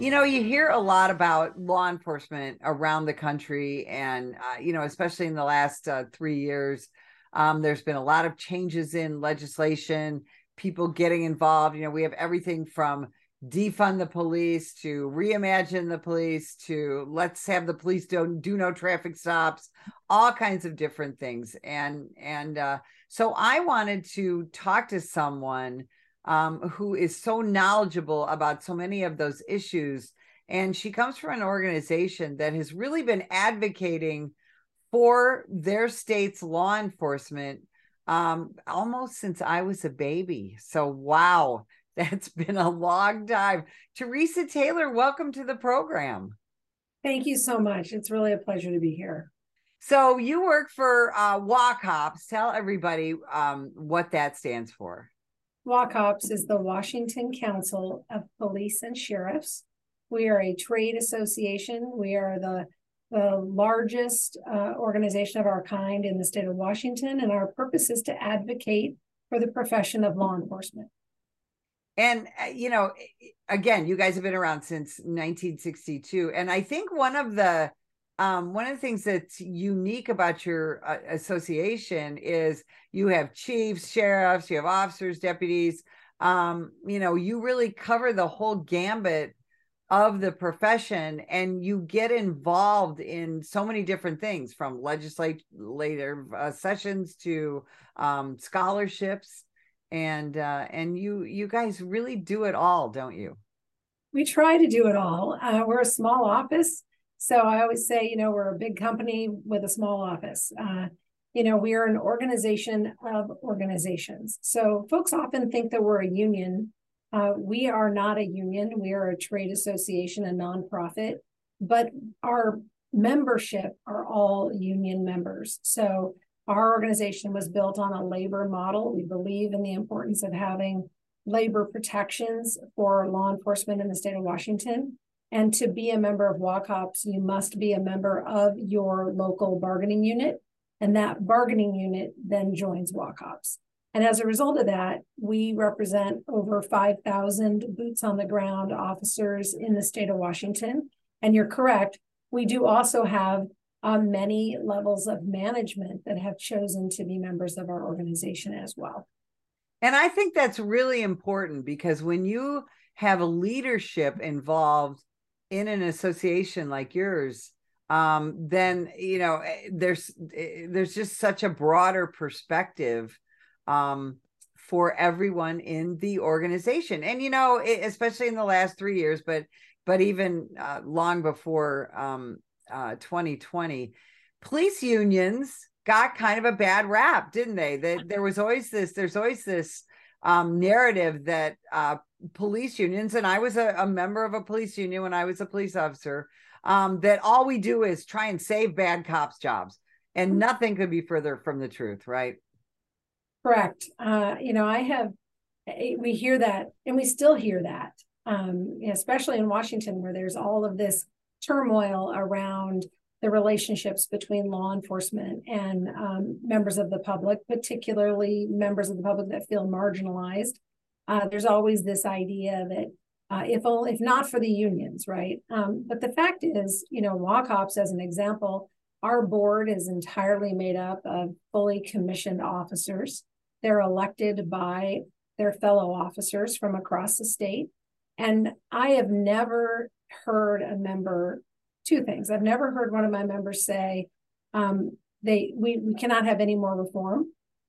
You know, you hear a lot about law enforcement around the country, and uh, you know, especially in the last uh, three years, um, there's been a lot of changes in legislation, people getting involved. You know, we have everything from defund the police to reimagine the police to let's have the police don't do no traffic stops, all kinds of different things. And and uh, so I wanted to talk to someone um, who is so knowledgeable about so many of those issues. And she comes from an organization that has really been advocating for their state's law enforcement um, almost since I was a baby. So, wow, that's been a long time. Teresa Taylor, welcome to the program. Thank you so much. It's really a pleasure to be here. So, you work for uh, WACOPS. Tell everybody um, what that stands for. WACOPS is the Washington Council of Police and Sheriffs. We are a trade association. We are the, the largest uh, organization of our kind in the state of Washington, and our purpose is to advocate for the profession of law enforcement. And, uh, you know, again, you guys have been around since 1962. And I think one of the um, one of the things that's unique about your uh, association is you have chiefs, sheriffs, you have officers, deputies. Um, you know, you really cover the whole gambit of the profession and you get involved in so many different things from legislative uh, sessions to um, scholarships and uh, and you you guys really do it all don't you we try to do it all uh, we're a small office so I always say, you know, we're a big company with a small office. Uh, you know, we are an organization of organizations. So folks often think that we're a union. Uh, we are not a union. We are a trade association, a nonprofit, but our membership are all union members. So our organization was built on a labor model. We believe in the importance of having labor protections for law enforcement in the state of Washington. And to be a member of WACOPS, you must be a member of your local bargaining unit. And that bargaining unit then joins WACOPS. And as a result of that, we represent over 5,000 boots on the ground officers in the state of Washington. And you're correct, we do also have uh, many levels of management that have chosen to be members of our organization as well. And I think that's really important because when you have a leadership involved in an association like yours um, then you know eh, there's eh, there's just such a broader perspective um, for everyone in the organization. And you know especially in the last three years but but even uh, long before um, uh, 2020 police unions got kind of a bad rap didn't they? That there was always this there's always this um, narrative that uh, police unions, and I was a, a, member of a police union when I was a police officer, um, that all we do is try and save bad cops' jobs. And mm-hmm. nothing could be further from the truth, right? Correct. Uh, you know, I have, eh, we hear that, and we still hear that, um, especially in Washington, where there's all of this turmoil around the relationships between law enforcement and um, members of the public, particularly members of the public that feel marginalized. Uh, there's always this idea that uh, if only, if not for the unions, right? Um, but the fact is, you know, WACOPS, as an example, our board is entirely made up of fully commissioned officers. They're elected by their fellow officers from across the state. And I have never heard a member two things. I've never heard one of my members say um, they we, we cannot have any more reform.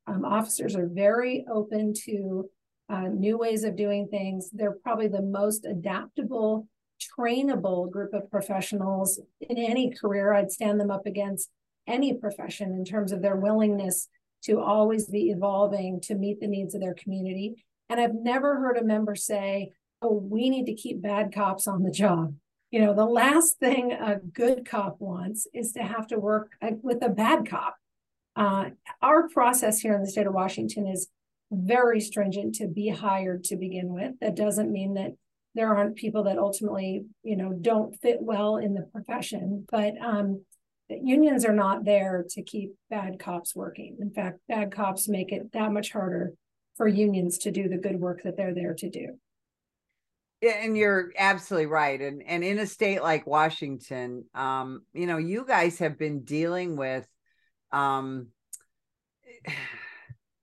Um, officers are very open to uh, new ways of doing things. They're probably the most adaptable, trainable group of professionals in any career. I'd stand them up against any profession in terms of their willingness to always be evolving to meet the needs of their community. And I've never heard a member say, oh, we need to keep bad cops on the job you know, the last thing a good cop wants is to have to work uh, with a bad cop. Uh, our process here in the state of Washington is very stringent to be hired to begin with. That doesn't mean that there aren't people that ultimately, you know, don't fit well in the profession, but um, unions are not there to keep bad cops working. In fact, bad cops make it that much harder for unions to do the good work that they're there to do. and you're absolutely right and and in a state like washington um you know you guys have been dealing with um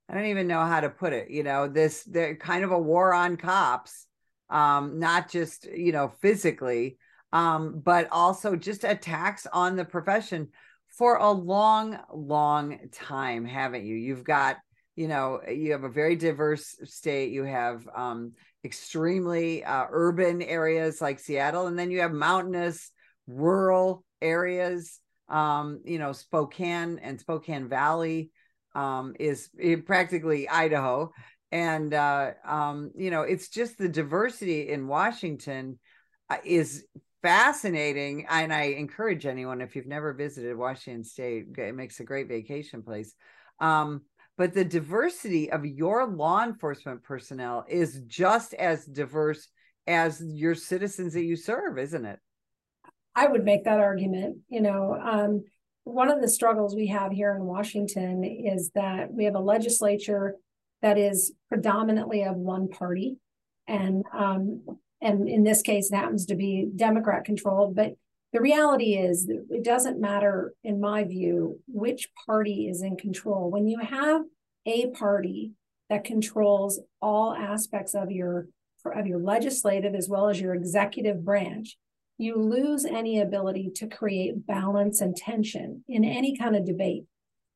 i don't even know how to put it you know this they're kind of a war on cops um not just you know physically um but also just attacks on the profession for a long long time haven't you you've got you know you have a very diverse state you have um extremely uh, urban areas like Seattle, and then you have mountainous, rural areas. Um, you know, Spokane and Spokane Valley um, is practically Idaho, and uh, um, you know, it's just the diversity in Washington uh, is fascinating. And I encourage anyone if you've never visited Washington State, it makes a great vacation place. Um, but the diversity of your law enforcement personnel is just as diverse as your citizens that you serve, isn't it? I would make that argument. You know, um, one of the struggles we have here in Washington is that we have a legislature that is predominantly of one party, and um, and in this case, it happens to be Democrat controlled. But the reality is it doesn't matter, in my view, which party is in control. When you have a party that controls all aspects of your of your legislative as well as your executive branch, you lose any ability to create balance and tension in any kind of debate.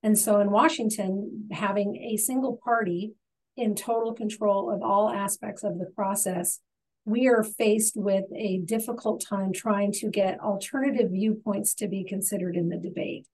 And so in Washington, having a single party in total control of all aspects of the process we are faced with a difficult time trying to get alternative viewpoints to be considered in the debate.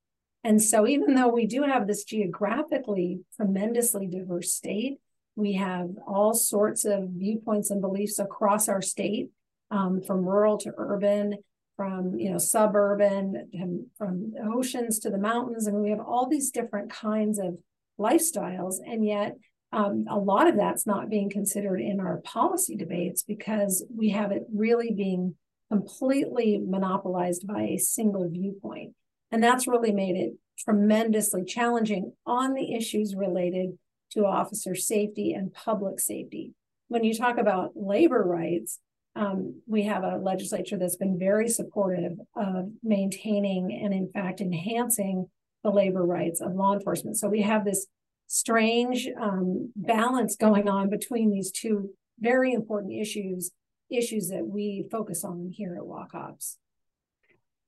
And so, even though we do have this geographically tremendously diverse state, we have all sorts of viewpoints and beliefs across our state, um, from rural to urban, from you know suburban, from oceans to the mountains, and we have all these different kinds of lifestyles, and yet um, a lot of that's not being considered in our policy debates because we have it really being completely monopolized by a single viewpoint. And that's really made it tremendously challenging on the issues related to officer safety and public safety. When you talk about labor rights, um, we have a legislature that's been very supportive of maintaining and, in fact, enhancing the labor rights of law enforcement. So we have this strange um, balance going on between these two very important issues issues that we focus on here at WACOPS.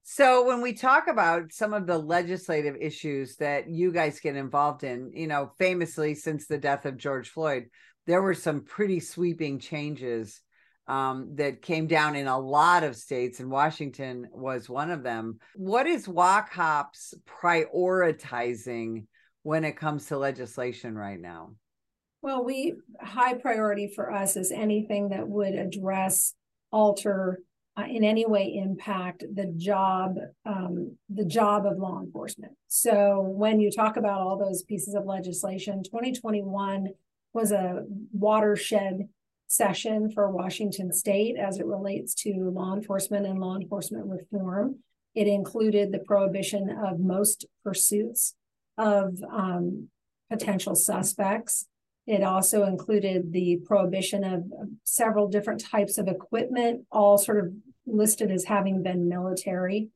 So when we talk about some of the legislative issues that you guys get involved in, you know, famously since the death of George Floyd, there were some pretty sweeping changes um, that came down in a lot of states, and Washington was one of them. What is WACOPS prioritizing when it comes to legislation right now? Well, we high priority for us is anything that would address, alter, uh, in any way impact the job, um, the job of law enforcement. So when you talk about all those pieces of legislation, 2021 was a watershed session for Washington State as it relates to law enforcement and law enforcement reform. It included the prohibition of most pursuits of um, potential suspects. It also included the prohibition of several different types of equipment, all sort of listed as having been military.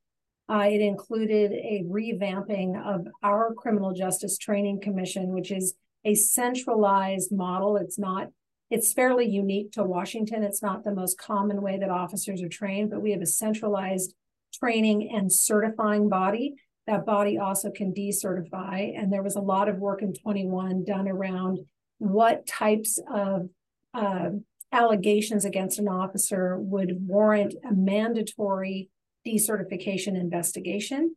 Uh, it included a revamping of our Criminal Justice Training Commission, which is a centralized model. It's not, it's fairly unique to Washington. It's not the most common way that officers are trained, but we have a centralized training and certifying body that body also can decertify. And there was a lot of work in 21 done around what types of uh, allegations against an officer would warrant a mandatory decertification investigation.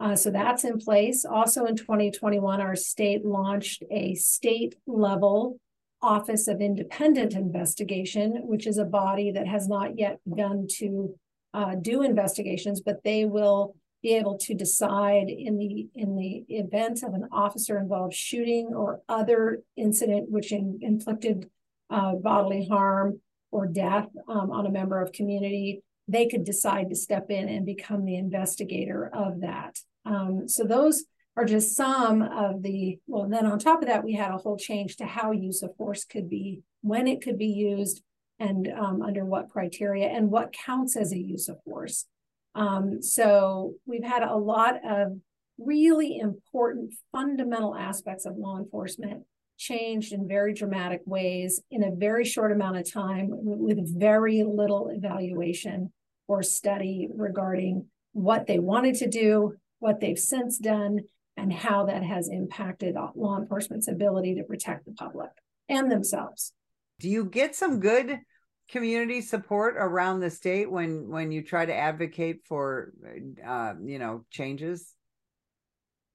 Uh, so that's in place. Also in 2021, our state launched a state level Office of Independent Investigation, which is a body that has not yet begun to uh, do investigations, but they will be able to decide in the in the event of an officer involved shooting or other incident which in, inflicted uh, bodily harm or death um, on a member of community, they could decide to step in and become the investigator of that. Um, so those are just some of the well. Then on top of that, we had a whole change to how use of force could be, when it could be used, and um, under what criteria and what counts as a use of force. Um, so we've had a lot of really important fundamental aspects of law enforcement changed in very dramatic ways in a very short amount of time with very little evaluation or study regarding what they wanted to do, what they've since done, and how that has impacted law enforcement's ability to protect the public and themselves. Do you get some good community support around the state when when you try to advocate for uh, you know changes?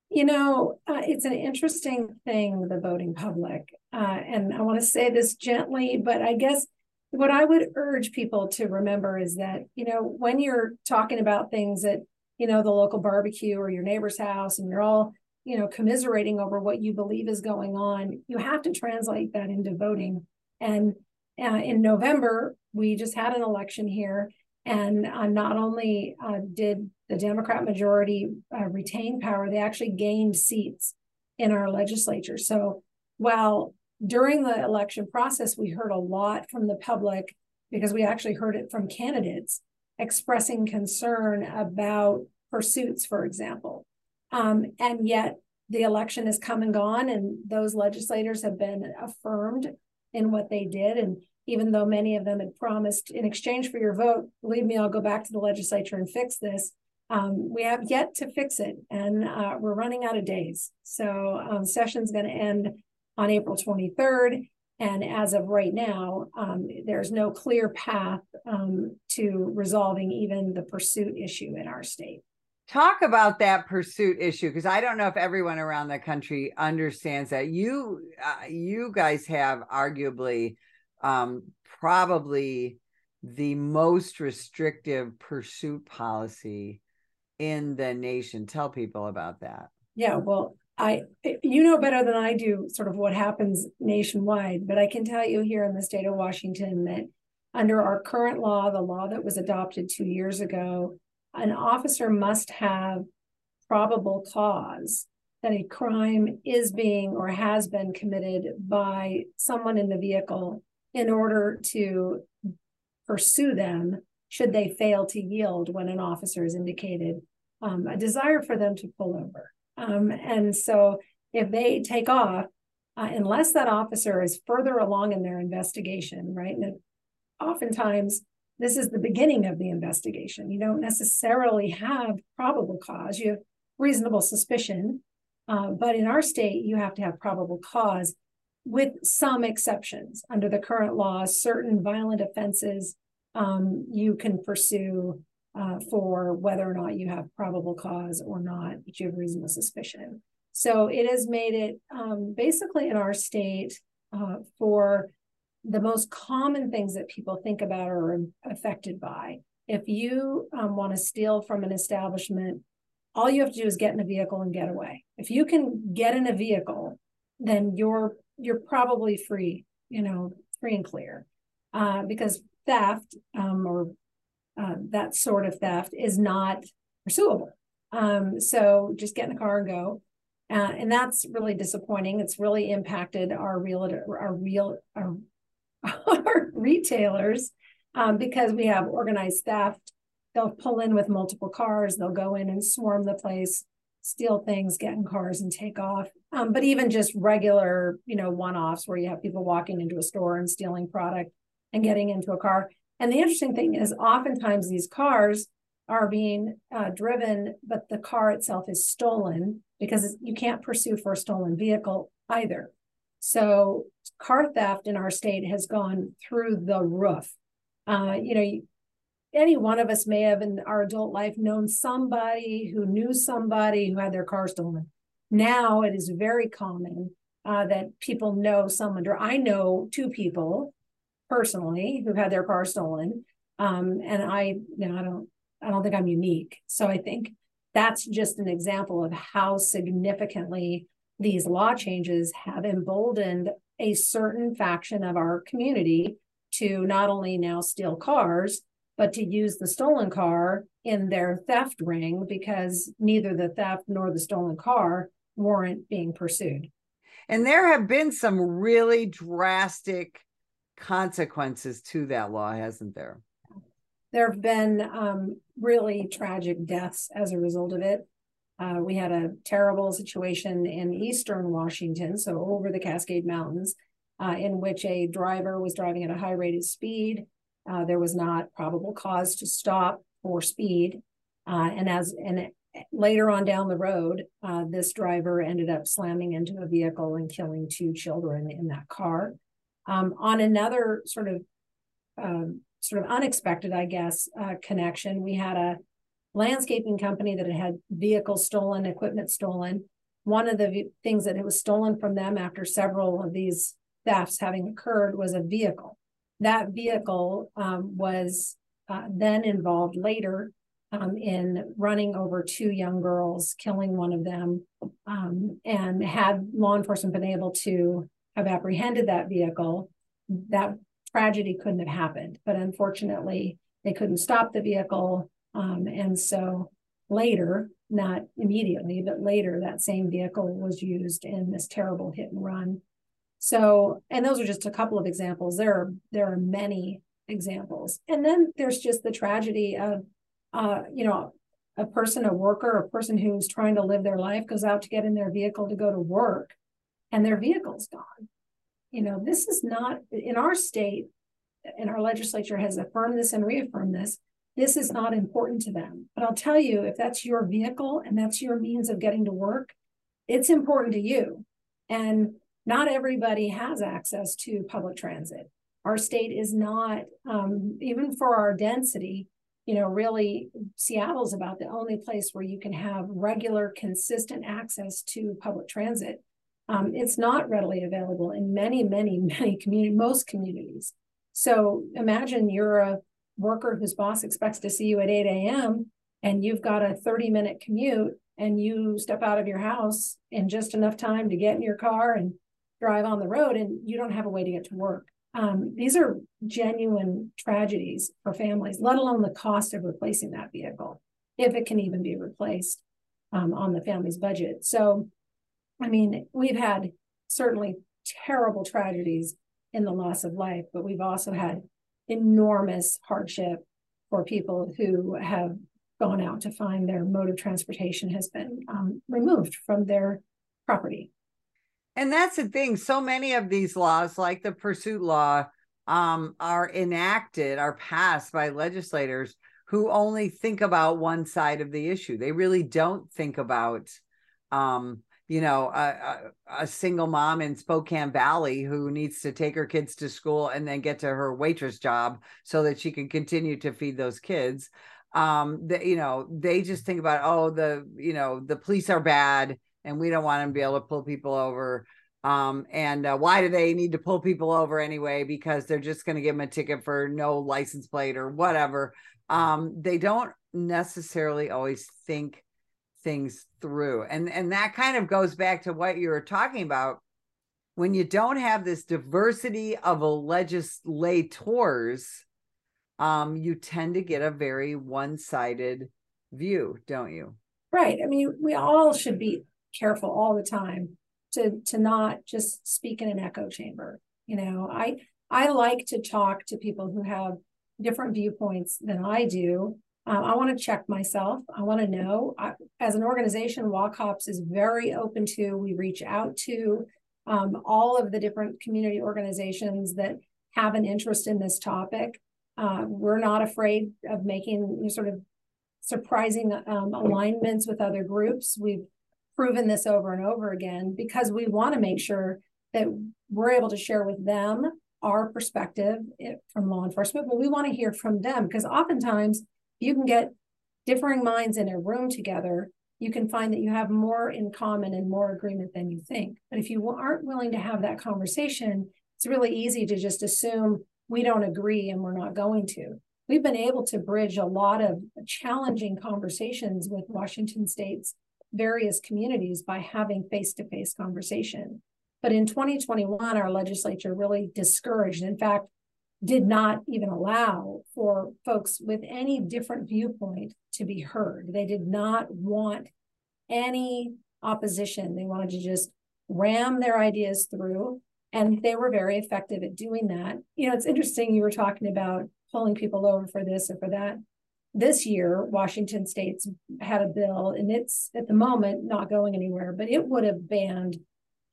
You know, uh, it's an interesting thing, the voting public. Uh, and I want to say this gently, but I guess what I would urge people to remember is that, you know, when you're talking about things at, you know, the local barbecue or your neighbor's house and you're all, you know, commiserating over what you believe is going on, you have to translate that into voting. And uh, in November, we just had an election here. And uh, not only uh, did the Democrat majority uh, retain power, they actually gained seats in our legislature. So while during the election process, we heard a lot from the public because we actually heard it from candidates expressing concern about pursuits, for example. Um, and yet the election has come and gone, and those legislators have been affirmed in what they did. And even though many of them had promised in exchange for your vote, believe me, I'll go back to the legislature and fix this. Um, we have yet to fix it, and uh, we're running out of days. So um, session's going to end on April 23rd. And as of right now, um, there's no clear path um, to resolving even the pursuit issue in our state. Talk about that pursuit issue because I don't know if everyone around the country understands that. You, uh, you guys have arguably um, probably the most restrictive pursuit policy in the nation. Tell people about that. Yeah, well, I you know better than I do sort of what happens nationwide, but I can tell you here in the state of Washington that under our current law, the law that was adopted 2 years ago, an officer must have probable cause that a crime is being or has been committed by someone in the vehicle in order to pursue them should they fail to yield when an officer has indicated um, a desire for them to pull over. Um, and so if they take off, uh, unless that officer is further along in their investigation, right? And oftentimes this is the beginning of the investigation. You don't necessarily have probable cause, you have reasonable suspicion. Uh, but in our state, you have to have probable cause with some exceptions. Under the current law, certain violent offenses um, you can pursue uh, for whether or not you have probable cause or not, but you have reasonable suspicion. So it has made it um, basically in our state uh, for the most common things that people think about or are affected by. If you um, want to steal from an establishment, all you have to do is get in a vehicle and get away. If you can get in a vehicle, then you're you're probably free, you know, free and clear. Uh, because theft um, or uh, that sort of theft is not pursuable. Um, so just get in the car and go. Uh, and that's really disappointing. It's really impacted our real our real our, our retailers um, because we have organized theft. They'll pull in with multiple cars. They'll go in and swarm the place steal things, get in cars and take off. Um, but even just regular, you know, one-offs where you have people walking into a store and stealing product and getting into a car. And the interesting thing is oftentimes these cars are being uh, driven, but the car itself is stolen because you can't pursue for a stolen vehicle either. So car theft in our state has gone through the roof. Uh, you know, any one of us may have in our adult life known somebody who knew somebody who had their car stolen. Now it is very common uh, that people know someone, or I know two people personally who had their car stolen. Um, and I, you know, I don't, I don't think I'm unique. So I think that's just an example of how significantly these law changes have emboldened a certain faction of our community to not only now steal cars, but to use the stolen car in their theft ring because neither the theft nor the stolen car warrant being pursued. And there have been some really drastic consequences to that law, hasn't there? There have been um, really tragic deaths as a result of it. Uh, we had a terrible situation in eastern Washington, so over the Cascade Mountains, uh, in which a driver was driving at a high rate of speed. Uh, there was not probable cause to stop for speed, uh, and as and later on down the road, uh, this driver ended up slamming into a vehicle and killing two children in that car. Um, on another sort of um, sort of unexpected, I guess, uh, connection, we had a landscaping company that had had vehicles stolen, equipment stolen. One of the things that it was stolen from them after several of these thefts having occurred was a vehicle. That vehicle um, was uh, then involved later um, in running over two young girls, killing one of them. Um, and had law enforcement been able to have apprehended that vehicle, that tragedy couldn't have happened. But unfortunately, they couldn't stop the vehicle. Um, and so later, not immediately, but later, that same vehicle was used in this terrible hit and run. So, and those are just a couple of examples. There are there are many examples. And then there's just the tragedy of uh, you know, a person, a worker, a person who's trying to live their life goes out to get in their vehicle to go to work and their vehicle's gone. You know, this is not in our state, and our legislature has affirmed this and reaffirmed this. This is not important to them. But I'll tell you, if that's your vehicle and that's your means of getting to work, it's important to you. And not everybody has access to public transit. Our state is not, um, even for our density, you know, really Seattle's about the only place where you can have regular, consistent access to public transit. Um, it's not readily available in many, many, many community, most communities. So imagine you're a worker whose boss expects to see you at 8 a.m. and you've got a 30 minute commute and you step out of your house in just enough time to get in your car and drive on the road and you don't have a way to get to work. Um, these are genuine tragedies for families, let alone the cost of replacing that vehicle, if it can even be replaced um, on the family's budget. So, I mean, we've had certainly terrible tragedies in the loss of life, but we've also had enormous hardship for people who have gone out to find their mode of transportation has been um, removed from their property. And that's the thing. So many of these laws, like the pursuit law, um, are enacted, are passed by legislators who only think about one side of the issue. They really don't think about, um, you know, a, a, a, single mom in Spokane Valley who needs to take her kids to school and then get to her waitress job so that she can continue to feed those kids. Um, that you know, they just think about, oh, the you know, the police are bad and we don't want them to be able to pull people over. Um, and uh, why do they need to pull people over anyway? Because they're just going to give them a ticket for no license plate or whatever. Um, they don't necessarily always think things through, and and that kind of goes back to what you were talking about. When you don't have this diversity of legislators, um, you tend to get a very one-sided view, don't you? Right. I mean, we all should be careful all the time to to not just speak in an echo chamber you know i i like to talk to people who have different viewpoints than i do um, i want to check myself. I want to know. I, as an organization WACOPS is very open to we reach out to um, all of the different community organizations that have an interest in this topic. Uh, we're not afraid of making sort of surprising um, alignments with other groups. We've proven this over and over again because we want to make sure that we're able to share with them our perspective eh, from law enforcement, but we want to hear from them because oftentimes you can get differing minds in a room together. You can find that you have more in common and more agreement than you think. But if you aren't willing to have that conversation, it's really easy to just assume we don't agree and we're not going to. We've been able to bridge a lot of challenging conversations with Washington state's various communities by having face-to-face conversation. But in 2021, our legislature really discouraged, in fact, did not even allow for folks with any different viewpoint to be heard. They did not want any opposition. They wanted to just ram their ideas through. And they were very effective at doing that. You know, it's interesting you were talking about pulling people over for this or for that. This year, Washington State's had a bill, and it's at the moment not going anywhere, but it would have banned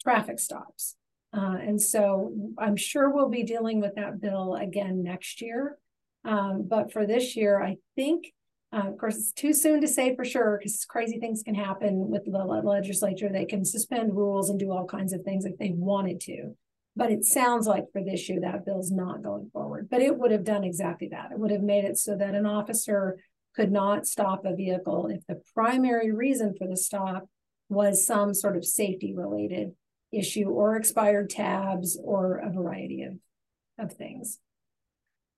traffic stops. Uh, and so I'm sure we'll be dealing with that bill again next year. Um, but for this year, I think, uh, of course, it's too soon to say for sure because crazy things can happen with the legislature. They can suspend rules and do all kinds of things if they wanted to. But it sounds like for this year, that bill's not going forward. But it would have done exactly that. It would have made it so that an officer could not stop a vehicle if the primary reason for the stop was some sort of safety related issue or expired tabs or a variety of, of things.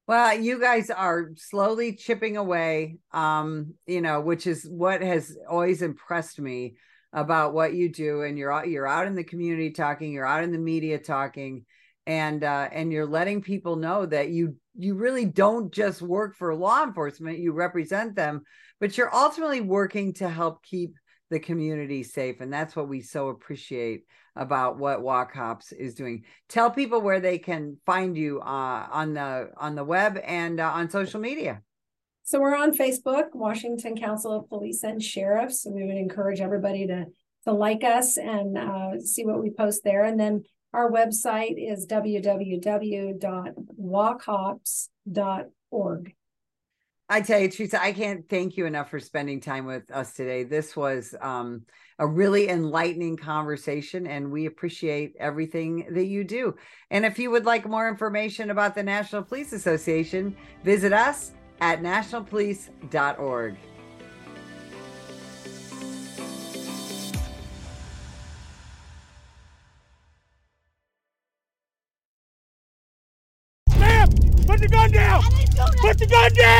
Well, you guys are slowly chipping away, um, you know, which is what has always impressed me about what you do. And you're out, you're out in the community talking, you're out in the media talking, and uh, and you're letting people know that you you really don't just work for law enforcement; you represent them, but you're ultimately working to help keep the community safe, and that's what we so appreciate about what WACOPS is doing. Tell people where they can find you uh, on the on the web and uh, on social media. So we're on Facebook, Washington Council of Police and Sheriffs. So we would encourage everybody to to like us and uh, see what we post there. And then our website is www.wacops.org. I tell you, Teresa, I can't thank you enough for spending time with us today. This was um, a really enlightening conversation, and we appreciate everything that you do. And if you would like more information about the National Police Association, visit us at nationalpolice.org. Put the gun down! Put the gun down!